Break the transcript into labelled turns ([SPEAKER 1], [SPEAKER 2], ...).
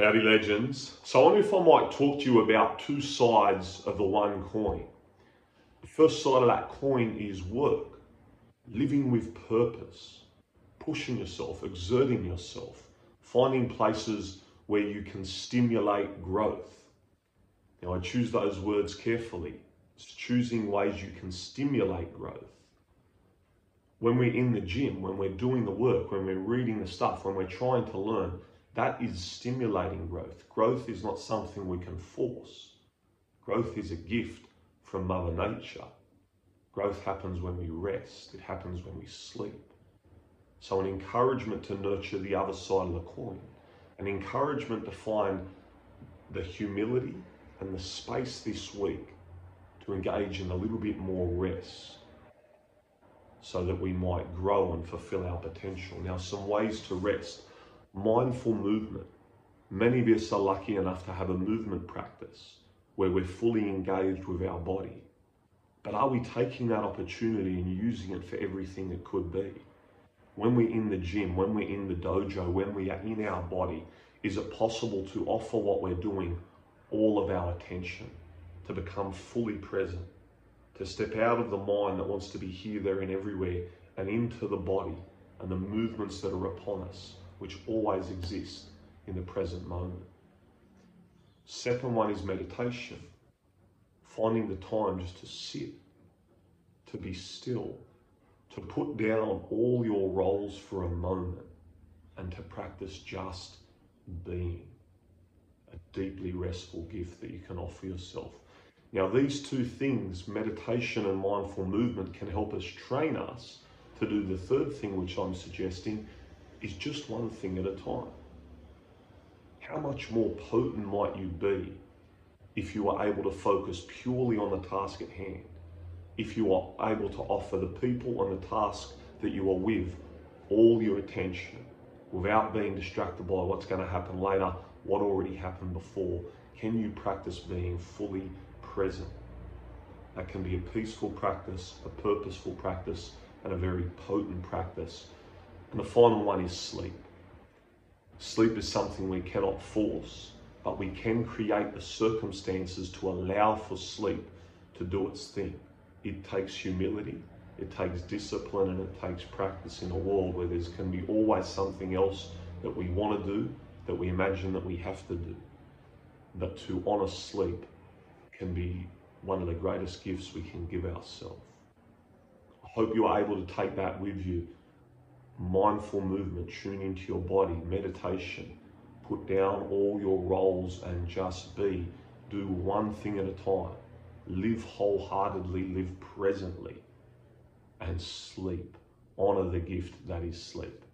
[SPEAKER 1] Howdy, legends. So, I wonder if I might talk to you about two sides of the one coin. The first side of that coin is work, living with purpose, pushing yourself, exerting yourself, finding places where you can stimulate growth. Now, I choose those words carefully. It's choosing ways you can stimulate growth. When we're in the gym, when we're doing the work, when we're reading the stuff, when we're trying to learn, that is stimulating growth. Growth is not something we can force. Growth is a gift from Mother Nature. Growth happens when we rest, it happens when we sleep. So, an encouragement to nurture the other side of the coin, an encouragement to find the humility and the space this week to engage in a little bit more rest so that we might grow and fulfill our potential. Now, some ways to rest mindful movement. Many of us are lucky enough to have a movement practice where we're fully engaged with our body. But are we taking that opportunity and using it for everything it could be? When we're in the gym, when we're in the dojo, when we are in our body, is it possible to offer what we're doing all of our attention, to become fully present, to step out of the mind that wants to be here, there, and everywhere, and into the body and the movements that are upon us? Which always exist in the present moment. Second one is meditation, finding the time just to sit, to be still, to put down all your roles for a moment and to practice just being. A deeply restful gift that you can offer yourself. Now, these two things, meditation and mindful movement, can help us train us to do the third thing, which I'm suggesting, is just one thing at a time. How much more potent might you be if you are able to focus purely on the task at hand? If you are able to offer the people and the task that you are with all your attention without being distracted by what's going to happen later, what already happened before, can you practice being fully present? That can be a peaceful practice, a purposeful practice, and a very potent practice and the final one is sleep. Sleep is something we cannot force, but we can create the circumstances to allow for sleep to do its thing. It takes humility, it takes discipline, and it takes practice in a world where there can be always something else that we want to do, that we imagine that we have to do. But to honour sleep can be one of the greatest gifts we can give ourselves. I hope you are able to take that with you mindful movement, tune into your body, meditation, put down all your roles and just be. Do one thing at a time. Live wholeheartedly, live presently, and sleep. Honor the gift that is sleep.